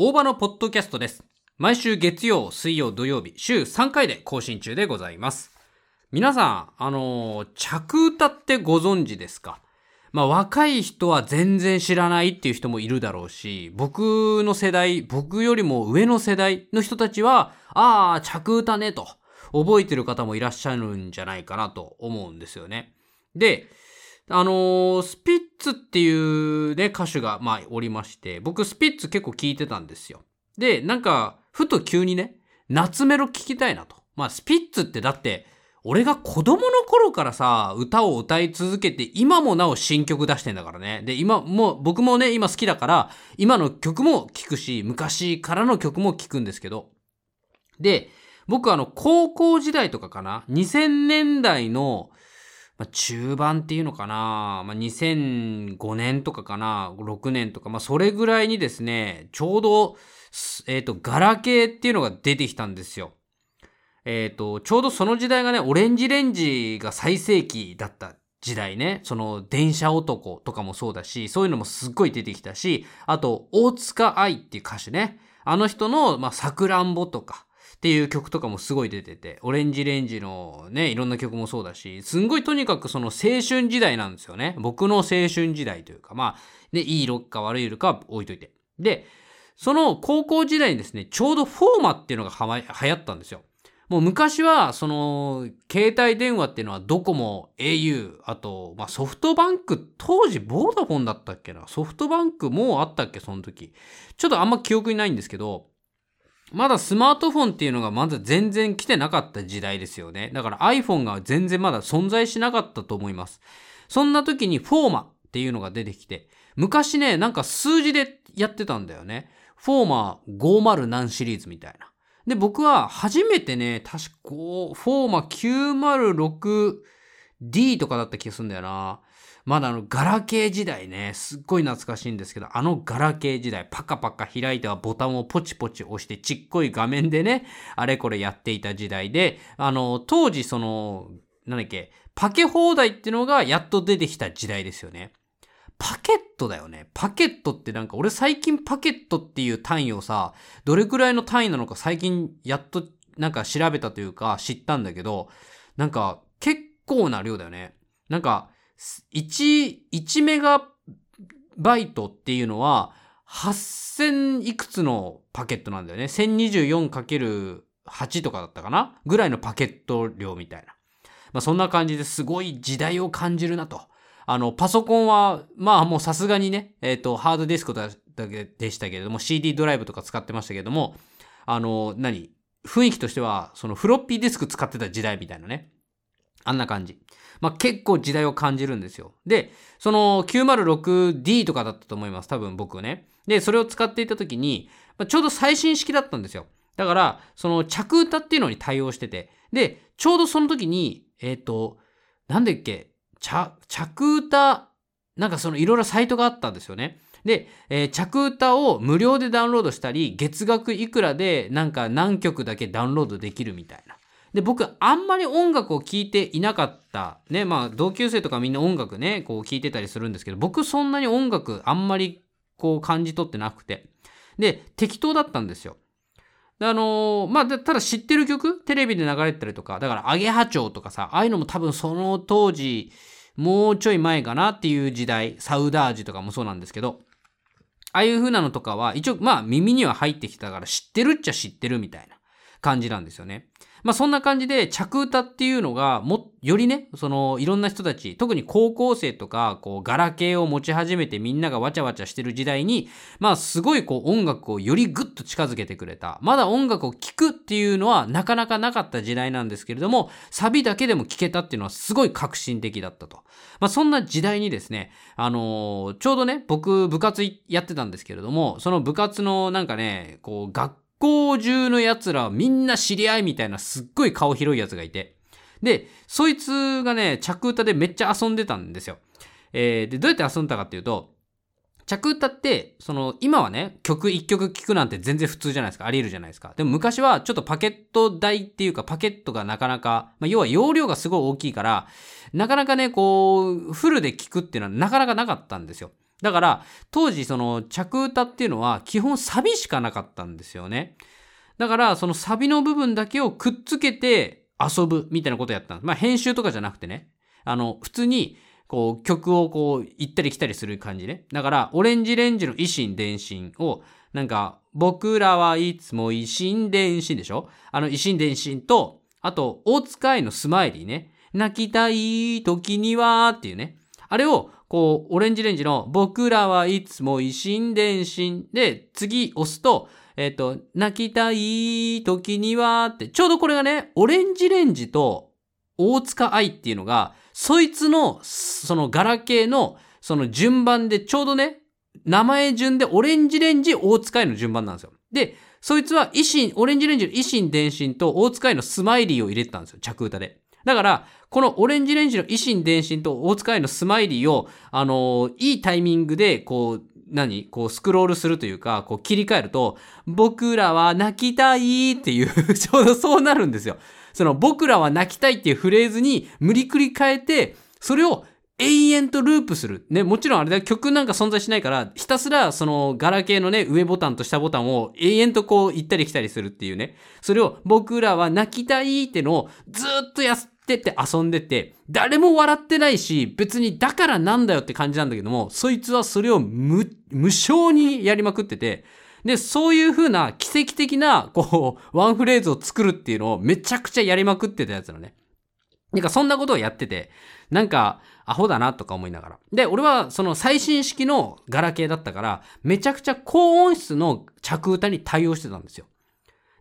大場のポッドキャストです。毎週月曜、水曜、土曜日、週3回で更新中でございます。皆さん、あの着歌ってご存知ですか？まあ若い人は全然知らないっていう人もいるだろうし、僕の世代、僕よりも上の世代の人たちは、ああ、着歌ねと、覚えてる方もいらっしゃるんじゃないかなと思うんですよね。で、あのースピッツっていうね、歌手が、まあ、おりまして、僕スピッツ結構聞いてたんですよ。で、なんか、ふと急にね、夏メロ聞きたいなと。まあ、スピッツってだって、俺が子供の頃からさ、歌を歌い続けて、今もなお新曲出してんだからね。で、今、もう、僕もね、今好きだから、今の曲も聴くし、昔からの曲も聴くんですけど。で、僕あの、高校時代とかかな ?2000 年代の、まあ、中盤っていうのかな、まあ、2005年とかかな ?6 年とか、まあ、それぐらいにですね、ちょうど、えっ、と、ガラケーっていうのが出てきたんですよ。えっ、と、ちょうどその時代がね、オレンジレンジが最盛期だった時代ね。その、電車男とかもそうだし、そういうのもすっごい出てきたし、あと、大塚愛っていう歌手ね。あの人の、まあ、さくらんぼとか、っていう曲とかもすごい出てて、オレンジレンジのね、いろんな曲もそうだし、すんごいとにかくその青春時代なんですよね。僕の青春時代というか、まあ、ね、いい色か悪い色か置いといて。で、その高校時代にですね、ちょうどフォーマっていうのがはま、流行ったんですよ。もう昔は、その、携帯電話っていうのはドコモ、au、あと、まあ、ソフトバンク、当時ボーダフォンだったっけな？ソフトバンクもうあったっけ？その時。ちょっとあんま記憶にないんですけど、まだスマートフォンっていうのがまだ全然来てなかった時代ですよね。だから iPhone が全然まだ存在しなかったと思います。そんな時にフォーマっていうのが出てきて、昔ね、なんか数字でやってたんだよね。フォーマー50何シリーズみたいな。で、僕は初めてね、確かフォーマ 906D とかだった気がするんだよな。まだあの、ガラケー時代ね、すっごい懐かしいんですけど、あのガラケー時代、パカパカ開いてはボタンをポチポチ押して、ちっこい画面でね、あれこれやっていた時代で、あの、当時その、なんだっけ、パケ放題ってのがやっと出てきた時代ですよね。パケットだよね。パケットってなんか、俺最近パケットっていう単位をさ、どれくらいの単位なのか最近やっとなんか調べたというか知ったんだけど、なんか結構な量だよね。なんか、1、1メガバイトっていうのは、8000いくつのパケットなんだよね。1024×8 とかだったかな？ぐらいのパケット量みたいな。まあそんな感じですごい時代を感じるなと。あの、パソコンは、まあもうさすがにね、えっ、と、ハードディスクだけでしたけれども、CD ドライブとか使ってましたけれども、あの、何？雰囲気としては、そのフロッピーディスク使ってた時代みたいなね。あんな感じ。まあ、結構時代を感じるんですよ。で、その 906D とかだったと思います。多分僕ね。で、それを使っていた時に、まあ、ちょうど最新式だったんですよ。だから、その着歌っていうのに対応してて。で、ちょうどその時に、えっ、と、なんだっけ、着、着歌、なんかそのいろいろサイトがあったんですよね。で、えー着歌を無料でダウンロードしたり、月額いくらでなんか何曲だけダウンロードできるみたいな。で、僕、あんまり音楽を聴いていなかった。ね、まあ、同級生とかみんな音楽ね、こう聴いてたりするんですけど、僕そんなに音楽あんまりこう感じ取ってなくて。で、適当だったんですよ。であのーまあ、ただ知ってる曲？テレビで流れてたりとか、だから、アゲハチョウとかさ、ああいうのも多分その当時、もうちょい前かなっていう時代、サウダージとかもそうなんですけど、ああいう風なのとかは、一応、まあ、耳には入ってきたから知ってるっちゃ知ってるみたいな感じなんですよね。まあ、そんな感じで、着歌っていうのが、も、よりね、その、いろんな人たち、特に高校生とか、こう、ガラケーを持ち始めてみんながわちゃわちゃしてる時代に、まあ、すごいこう、音楽をよりぐっと近づけてくれた。まだ音楽を聴くっていうのは、なかなかなかった時代なんですけれども、サビだけでも聴けたっていうのは、すごい革新的だったと。まあ、そんな時代にですね、あのーちょうどね、僕、部活やってたんですけれども、その部活のなんかね、こう、学校中の奴らみんな知り合いみたいなすっごい顔広い奴がいて。で、そいつがね、着歌でめっちゃ遊んでたんですよ。えーで、どうやって遊んだかっていうと、着歌って、その、今はね、曲一曲聴くなんて全然普通じゃないですか。あり得るじゃないですか。でも昔はちょっとパケット代っていうか、パケットがなかなか、まあ、要は容量がすごい大きいから、なかなかね、こう、フルで聴くっていうのはなかなかなかったんですよ。だから、当時その着歌っていうのは基本サビしかなかったんですよね。だから、そのサビの部分だけをくっつけて遊ぶみたいなことやったんです。まあ編集とかじゃなくてね。あの、普通に、こう、曲をこう、行ったり来たりする感じね。だから、オレンジレンジの維新伝心を、なんか、僕らはいつも維新伝心でしょ？あの維新伝心と、あと、大塚愛のスマイリーね。泣きたい時にはっていうね。あれを、こう、オレンジレンジの僕らはいつも維新伝心で、次押すと、えっ、と、泣きたい時にはって、ちょうどこれがね、オレンジレンジと大塚愛っていうのが、そいつの、そのガラケーの、その順番でちょうどね、名前順でオレンジレンジ、大塚愛の順番なんですよ。で、そいつは維新、オレンジレンジの維新伝心と大塚愛のスマイリーを入れてたんですよ、着歌で。だから、このオレンジレンジの維新伝心と大塚愛のスマイリーを、あのーいいタイミングで、こう、何？こうスクロールするというか、こう切り替えると、僕らは泣きたいっていう、ちょうどそうなるんですよ。その僕らは泣きたいっていうフレーズに無理くり変えて、それを永遠とループする。ね、もちろんあれだ、曲なんか存在しないから、ひたすらそのガラケーのね、上ボタンと下ボタンを永遠とこう行ったり来たりするっていうね。それを僕らは泣きたいってのをずっとやってって遊んでて、誰も笑ってないし、別にだからなんだよって感じなんだけども、そいつはそれを無、無償にやりまくってて、で、そういう風な奇跡的な、こう、ワンフレーズを作るっていうのをめちゃくちゃやりまくってたやつなのね。なんかそんなことをやってて、なんか、アホだなとか思いながら。で、俺はその最新式のガラケーだったから、めちゃくちゃ高音質の着歌に対応してたんですよ。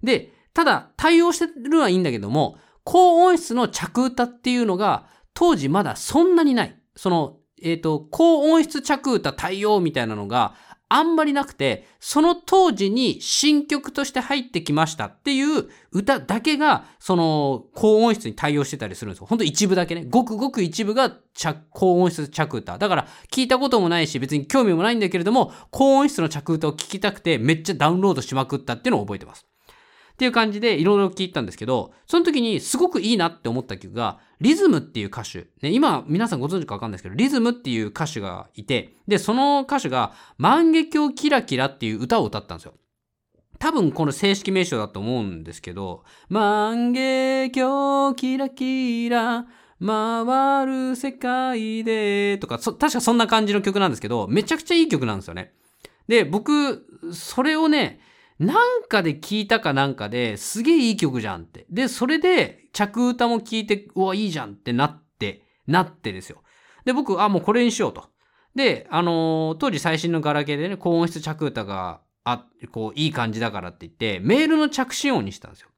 で、ただ、対応してるのはいいんだけども、高音質の着歌っていうのが、当時まだそんなにない。その、えっ、と、高音質着歌対応みたいなのがあんまりなくて、その当時に新曲として入ってきましたっていう歌だけが、その高音質に対応してたりするんですよ。ほんと一部だけね。ごくごく一部が着高音質着歌。だから聞いたこともないし、別に興味もないんだけれども、高音質の着歌を聞きたくてめっちゃダウンロードしまくったっていうのを覚えてます。っていう感じでいろいろ聞いたんですけど、その時にすごくいいなって思った曲が、リズムっていう歌手。ね、今皆さんご存知かわかんないですけど、リズムっていう歌手がいて、で、その歌手が万華鏡キラキラっていう歌を歌ったんですよ。多分この正式名称だと思うんですけど、万華鏡キラキラ、回る世界で、とか、確かそんな感じの曲なんですけど、めちゃくちゃいい曲なんですよね。で、僕、それをね、なんかで聞いたかなんかですげえいい曲じゃんって。で、それで着歌も聞いて、うわ、いいじゃんってなって、なってですよ。で、僕、あ、もうこれにしようと。で、あのー当時最新のガラケーでね、高音質着歌が、あ、こう、いい感じだからって言って、メールの着信音にしたんですよ。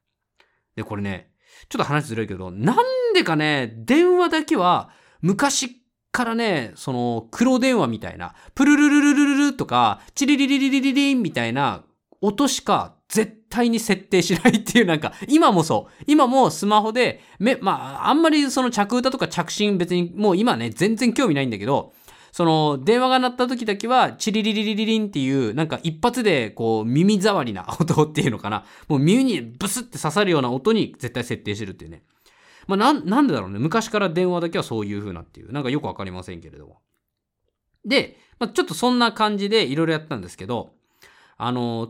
で、これね、ちょっと話ずれるけど、なんでかね、電話だけは、昔からね、その、黒電話みたいな、プルルルルルルルとか、チリリリリリリリンみたいな音しか絶対に設定しないっていうなんか、今もそう。今もスマホで、め、まあ、あんまりその着歌とか着信別にもう今ね、全然興味ないんだけど、その、電話が鳴った時だけは、チリリリリリリンっていう、なんか一発で、こう、耳障りな音っていうのかな。もう耳にブスって刺さるような音に絶対設定してるっていうね。まあ、な、なんでだろうね。昔から電話だけはそういう風なっていう。なんかよくわかりませんけれども。で、まあ、ちょっとそんな感じでいろいろやったんですけど、あの、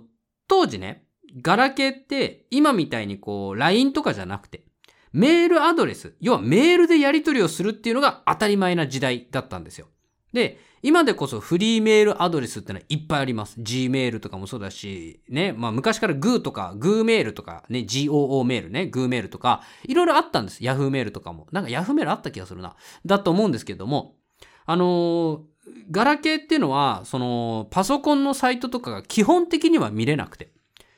当時ね、ガラケーって今みたいにこう、LINE とかじゃなくて、メールアドレス、要はメールでやり取りをするっていうのが当たり前な時代だったんですよ。で、今でこそフリーメールアドレスってのはいっぱいあります。Gmail とかもそうだし、ね、まあ昔から Goo とか Goo メールとかね、GOO メールね、Goo メールとか、いろいろあったんです。Yahoo メールとかも。なんか Yahoo メールあった気がするな。だと思うんですけども、あのーガラケーっていうのは、その、パソコンのサイトとかが基本的には見れなくて。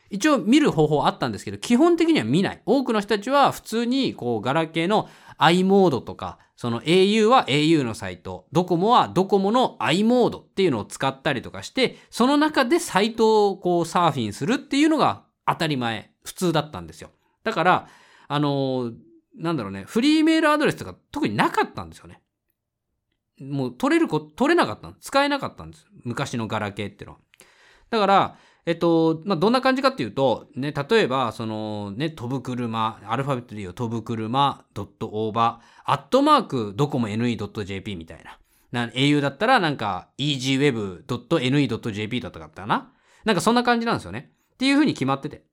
一応見る方法あったんですけど、基本的には見ない。多くの人たちは普通に、こう、ガラケーの i モードとか、その au は au のサイト、ドコモはドコモの i モードっていうのを使ったりとかして、その中でサイトをこうサーフィンするっていうのが当たり前、普通だったんですよ。だから、あのーなんだろうね、フリーメールアドレスとか特になかったんですよね。もう取れるこ、取れなかったの使えなかったんです。昔のガラケーってのは。だから、えっと、まあ、どんな感じかっていうと、ね、例えば、その、ね、飛ぶ車、アルファベットで言う飛ぶ車、ドットオーバー、アットマーク、ドコモ NE.jp みたいな。な au だったらなんか easyweb.ne.jp だったかったななんかそんな感じなんですよね。っていう風に決まってて。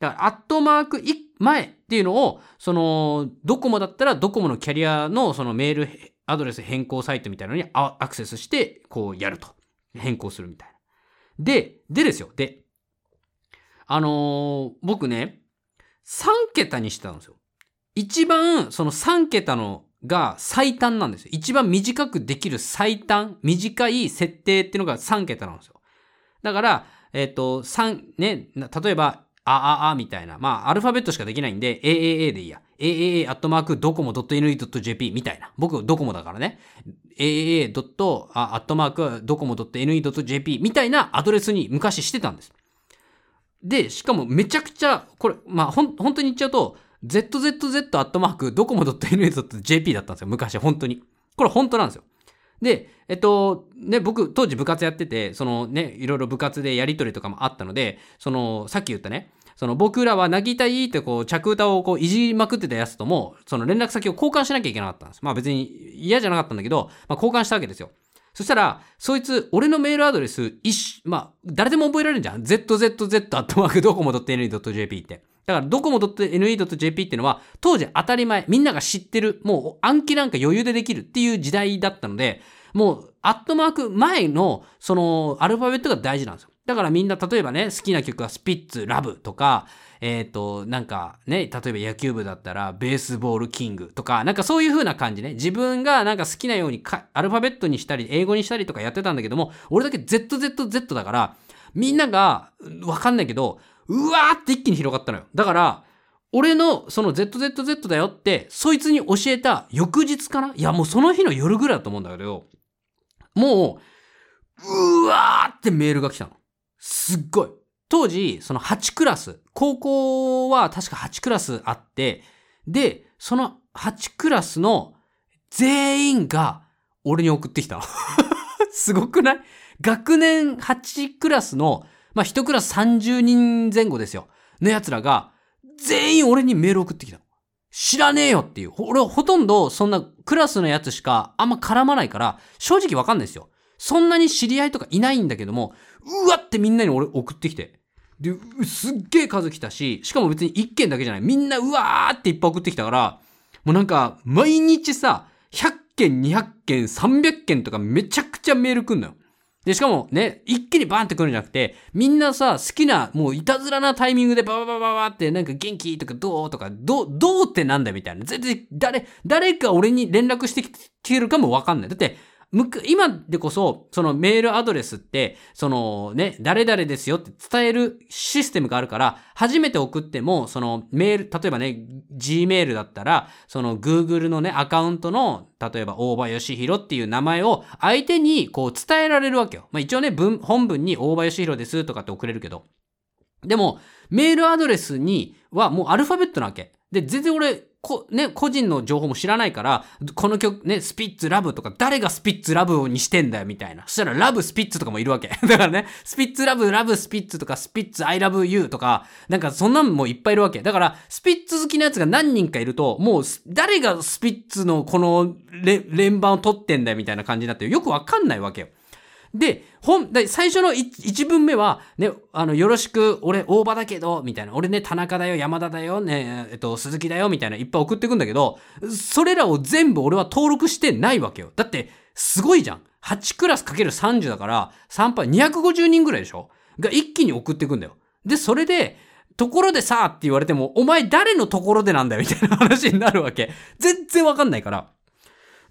だから、アットマーク前っていうのを、その、ドコモだったらドコモのキャリアのそのメールアドレス変更サイトみたいなのにアクセスして、こうやると。変更するみたいな。で、でですよ。で、あのー、僕ね、3桁にしてたんですよ。一番、その3桁のが最短なんですよ。一番短くできる最短、短い設定っていうのが3桁なんですよ。だから、えっ、ー、と、3、ね、例えば、あ、あ、あ、みたいな。まあ、アルファベットしかできないんで、AAA でいいや。AAA アットマークドコモ .ne.jp みたいな。僕、ドコモだからね。AAA アットマークドコモ .ne.jp みたいなアドレスに昔してたんです。で、しかもめちゃくちゃ、これ、まあ、ほん、本当に言っちゃうと、zzz アットマークドコモ .ne.jp だったんですよ。昔、本当に。これ本当なんですよ。で、えっと、ね、僕、当時部活やってて、そのね、いろいろ部活でやりとりとかもあったので、その、さっき言ったね、その僕らは泣きたいってこう着歌をこういじりまくってたやつとも、その連絡先を交換しなきゃいけなかったんです。まあ別に嫌じゃなかったんだけど、まあ交換したわけですよ。そしたら、そいつ、俺のメールアドレス、一まあ、誰でも覚えられるじゃん。zzz.docomo.ne.jp って。だから、ドコモ .ne.jp っていうのは、当時当たり前、みんなが知ってる、もう暗記なんか余裕でできるっていう時代だったので、もう、アットマーク前の、その、アルファベットが大事なんですよ。だからみんな、例えばね、好きな曲はスピッツ、ラブとか、えっ、ー、と、なんかね、例えば野球部だったら、ベースボールキングとか、なんかそういう風な感じね。自分がなんか好きなようにアルファベットにしたり、英語にしたりとかやってたんだけども、俺だけ ZZZ だから、みんなが、わかんないけど、うわーって一気に広がったのよ。だから、俺のその ZZZ だよって、そいつに教えた翌日かな？いや、もうその日の夜ぐらいだと思うんだけど、もう、うわーってメールが来たの。すっごい。当時、その8クラス、高校は確か8クラスあって、で、その8クラスの全員が俺に送ってきたの。すごくない？学年8クラスの、まあ、1クラス30人前後ですよ。の奴らが、全員俺にメール送ってきたの。知らねえよっていう。俺ほとんどそんなクラスのやつしかあんま絡まないから、正直わかんないですよ。そんなに知り合いとかいないんだけども、うわってみんなに俺送ってきて。で、すっげえ数来たし、しかも別に1件だけじゃない。みんなうわーっていっぱい送ってきたから、もうなんか、毎日さ、100件、200件、300件とかめちゃくちゃメール来んのよ。で、しかもね、一気にバーンって来るんじゃなくて、みんなさ、好きな、もういたずらなタイミングでバババババって、なんか元気とかどうとか、どう、どうってなんだみたいな。全然、誰、誰か俺に連絡してきてるかもわかんない。だって、む今でこそ、そのメールアドレスって、そのね、誰々ですよって伝えるシステムがあるから、初めて送っても、そのメール、例えばね、Gmail だったら、その Google のね、アカウントの、例えば大場義弘っていう名前を相手にこう伝えられるわけよ。まあ一応ね、文、本文に大場義弘ですとかって送れるけど。でも、メールアドレスにはもうアルファベットなわけ。で、全然俺、こ、ね、個人の情報も知らないから、この曲、ね、スピッツラブとか、誰がスピッツラブにしてんだよ、みたいな。そしたら、ラブスピッツとかもいるわけ。だからね、スピッツラブ、ラブスピッツとか、スピッツアイラブユーとか、なんかそんなんもいっぱいいるわけ。だから、スピッツ好きなやつが何人かいると、もう、誰がスピッツのこの連番を取ってんだよ、みたいな感じになって、よくわかんないわけよ。で、本、最初の一文目は、ね、あの、よろしく、俺、大場だけど、みたいな。俺ね、田中だよ、山田だよ、ね、えっと、鈴木だよ、みたいな、いっぱい送ってくんだけど、それらを全部俺は登録してないわけよ。だって、すごいじゃん。8クラスかける30だから、3倍、250人ぐらいでしょ？が一気に送ってくんだよ。で、それで、ところでさって言われても、お前誰のところでなんだよみたいな話になるわけ。全然わかんないから。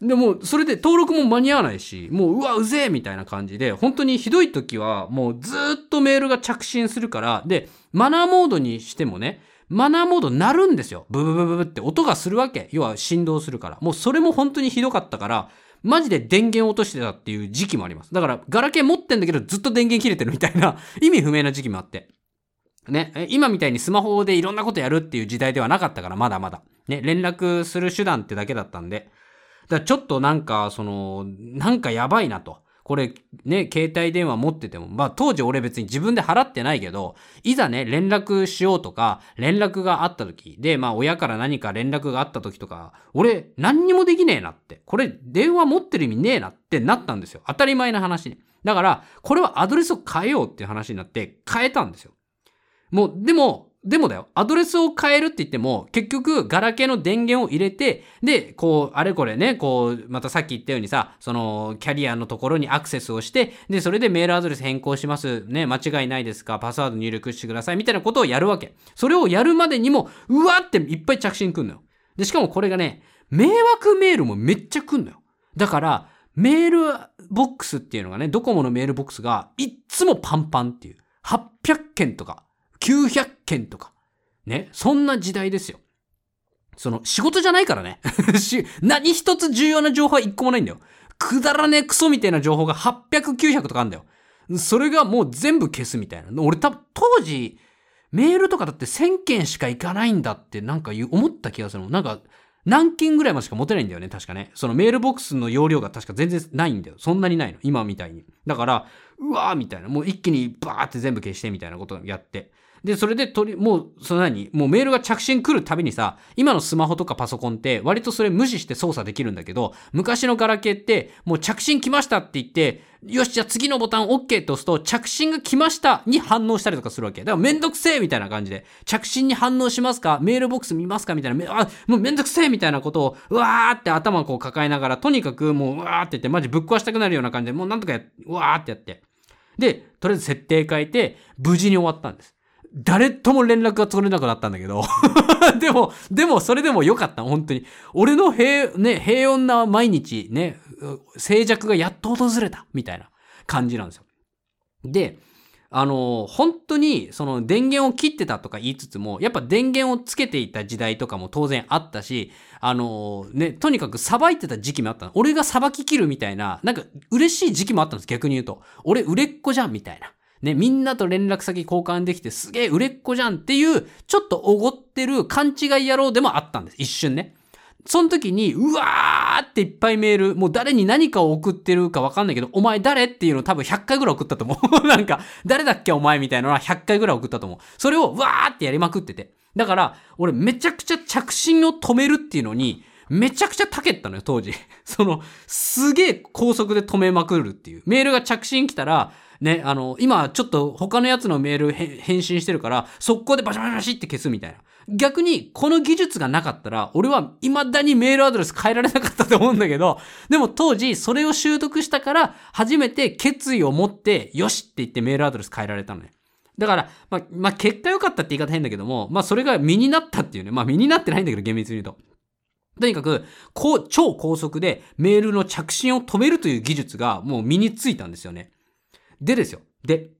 でも、それで登録も間に合わないし、もう、うわ、うぜえみたいな感じで、本当にひどい時は、もうずっとメールが着信するから、で、マナーモードにしてもね、マナーモード鳴るんですよ。ブブブブブって音がするわけ。要は振動するから。もうそれも本当にひどかったから、マジで電源落としてたっていう時期もあります。だから、ガラケー持ってんだけどずっと電源切れてるみたいな意味不明な時期もあって。ね、今みたいにスマホでいろんなことやるっていう時代ではなかったから、まだまだ。ね、連絡する手段ってだけだったんで。だからちょっとなんか、その、なんかやばいなと。これね、携帯電話持ってても、まあ当時俺別に自分で払ってないけど、いざね、連絡しようとか、連絡があった時、で、まあ親から何か連絡があった時とか、俺何にもできねえなって、これ電話持ってる意味ねえなってなったんですよ。当たり前な話ね。だから、これはアドレスを変えようっていう話になって変えたんですよ。もう、でも、でもだよ、アドレスを変えるって言っても、結局、ガラケーの電源を入れて、で、こう、あれこれね、こう、またさっき言ったようにさ、その、キャリアのところにアクセスをして、で、それでメールアドレス変更します。ね、間違いないですか？パスワード入力してください。みたいなことをやるわけ。それをやるまでにも、うわっていっぱい着信くんのよ。で、しかもこれがね、迷惑メールもめっちゃくんのよ。だから、メールボックスっていうのがね、ドコモのメールボックスが、いっつもパンパンっていう。800件とか、900件とか。ね。そんな時代ですよ。その、仕事じゃないからね。何一つ重要な情報は一個もないんだよ。くだらねえクソみたいな情報が800、900とかあんだよ。それがもう全部消すみたいな。俺多分、当時、メールとかだって1000件しか行かないんだってなんか思った気がするの。なんか、何件ぐらいまでしか持てないんだよね、確かね。そのメールボックスの容量が確か全然ないんだよ。そんなにないの。今みたいに。だから、うわーみたいな。もう一気にバーって全部消してみたいなことをやって。で、それで取り、もう、その何？もうメールが着信来るたびにさ、今のスマホとかパソコンって割とそれ無視して操作できるんだけど、昔のガラケーって、もう着信来ましたって言って、よし、じゃあ次のボタン OK って押すと、着信が来ましたに反応したりとかするわけ。だからめんどくせえみたいな感じで、着信に反応しますか？メールボックス見ますか？みたいな、あ、もうめんどくせえみたいなことを、うわーって頭をこう抱えながら、とにかくもう、うわーって言って、マジぶっ壊したくなるような感じで、もうなんとかや、うわーってやって。で、とりあえず設定変えて、無事に終わったんです。誰とも連絡が取れなくなったんだけど でも、でもそれでもよかった、本当に。俺の平、ね、平穏な毎日、ね、静寂がやっと訪れた、みたいな感じなんですよ。で、あの、本当に、その電源を切ってたとか言いつつも、やっぱ電源をつけていた時代とかも当然あったし、あの、ね、とにかくさばいてた時期もあった。俺がさばき切るみたいな、なんか嬉しい時期もあったんです、逆に言うと。俺売れっ子じゃん、みたいな。ね、みんなと連絡先交換できてすげえ売れっ子じゃんっていう、ちょっとおごってる勘違い野郎でもあったんです。一瞬ね。その時に、うわーっていっぱいメール、もう誰に何かを送ってるかわかんないけど、お前誰っていうの多分100回ぐらい送ったと思う。なんか、誰だっけお前みたいなのは100回ぐらい送ったと思う。それをわーってやりまくってて。だから、俺めちゃくちゃ着信を止めるっていうのに、めちゃくちゃたけったのよ、当時。その、すげえ高速で止めまくるっていう。メールが着信来たら、ね、あの、今ちょっと他のやつのメール返信してるから、速攻でバシャバシャバシって消すみたいな。逆に、この技術がなかったら、俺は未だにメールアドレス変えられなかったと思うんだけど、でも当時、それを習得したから、初めて決意を持って、よしって言ってメールアドレス変えられたのね。だから、まあ、まあ、結果良かったって言い方変だけども、まあ、それが身になったっていうね。まあ、身になってないんだけど、厳密に言うと。とにかく、こう、超高速でメールの着信を止めるという技術がもう身についたんですよね。でですよ。で、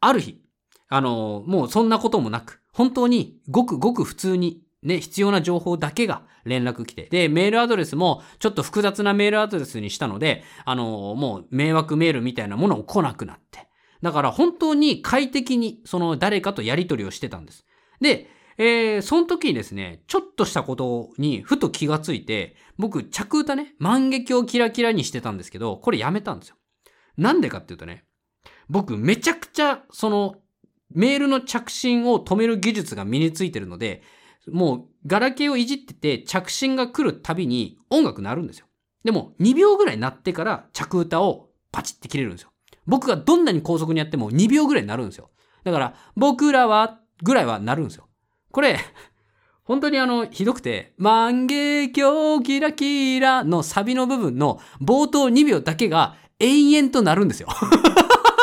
ある日、あの、もうそんなこともなく、本当にごくごく普通にね、必要な情報だけが連絡来て、で、メールアドレスもちょっと複雑なメールアドレスにしたので、あの、もう迷惑メールみたいなものも来なくなって。だから本当に快適にその誰かとやり取りをしてたんです。で、えー、その時にですね、ちょっとしたことにふと気がついて、僕、着歌ね、万華鏡キラキラにしてたんですけど、これやめたんですよ。なんでかっていうとね、僕めちゃくちゃそのメールの着信を止める技術が身についてるので、もうガラケーをいじってて着信が来るたびに音楽鳴るんですよ。でも2秒ぐらい鳴ってから着歌をパチって切れるんですよ。僕がどんなに高速にやっても2秒ぐらい鳴るんですよ。だから僕らはぐらいは鳴るんですよ。これ、本当にあの、ひどくて、万華鏡キラキラのサビの部分の冒頭2秒だけが延々と鳴るんですよ。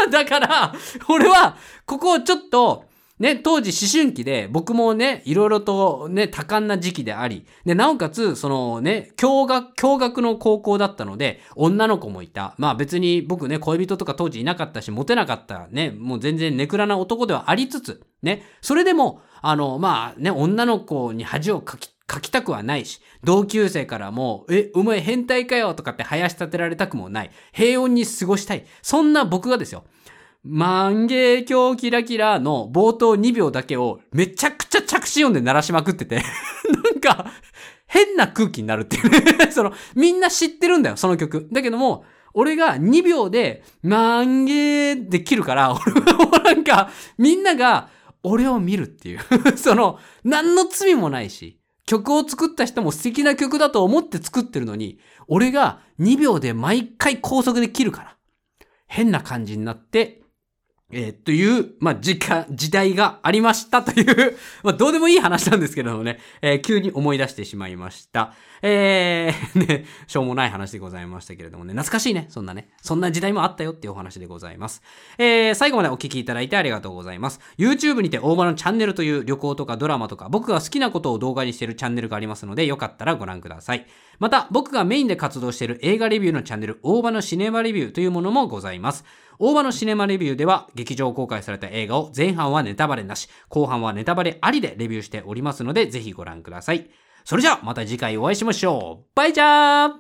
だから、俺は、ここをちょっと、ね、当時思春期で、僕もね、いろいろとね、多感な時期であり、で、なおかつ、そのね、共学、共学の高校だったので、女の子もいた。まあ別に僕ね、恋人とか当時いなかったし、モテなかったね、もう全然ネクラな男ではありつつ、ね、それでも、あの、まあね、女の子に恥をかき、書きたくはないし、同級生からも、え、お前変態かよとかって林立てられたくもない。平穏に過ごしたい。そんな僕がですよ。万華鏡キラキラの冒頭2秒だけをめちゃくちゃ着信音で鳴らしまくってて なんか、変な空気になるっていう その、みんな知ってるんだよ、その曲。だけども、俺が2秒で、なんげーで切るから、俺もなんか、みんなが、俺を見るっていう。その、何の罪もないし、曲を作った人も素敵な曲だと思って作ってるのに、俺が2秒で毎回高速で切るから。変な感じになって、えーという、まあ、時間、時代がありましたという、まあ、どうでもいい話なんですけどもね、えー急に思い出してしまいました。えー、ね、しょうもない話でございましたけれどもね、懐かしいね、そんなね、そんな時代もあったよっていうお話でございます。えー、最後までお聞きいただいてありがとうございます。YouTube にて大場のチャンネルという旅行とかドラマとか、僕が好きなことを動画にしているチャンネルがありますので、よかったらご覧ください。また、僕がメインで活動している映画レビューのチャンネル、大場のシネマレビューというものもございます。大場のシネマレビューでは、劇場公開された映画を前半はネタバレなし、後半はネタバレありでレビューしておりますので、ぜひご覧ください。それじゃあ、また次回お会いしましょう。バイチャー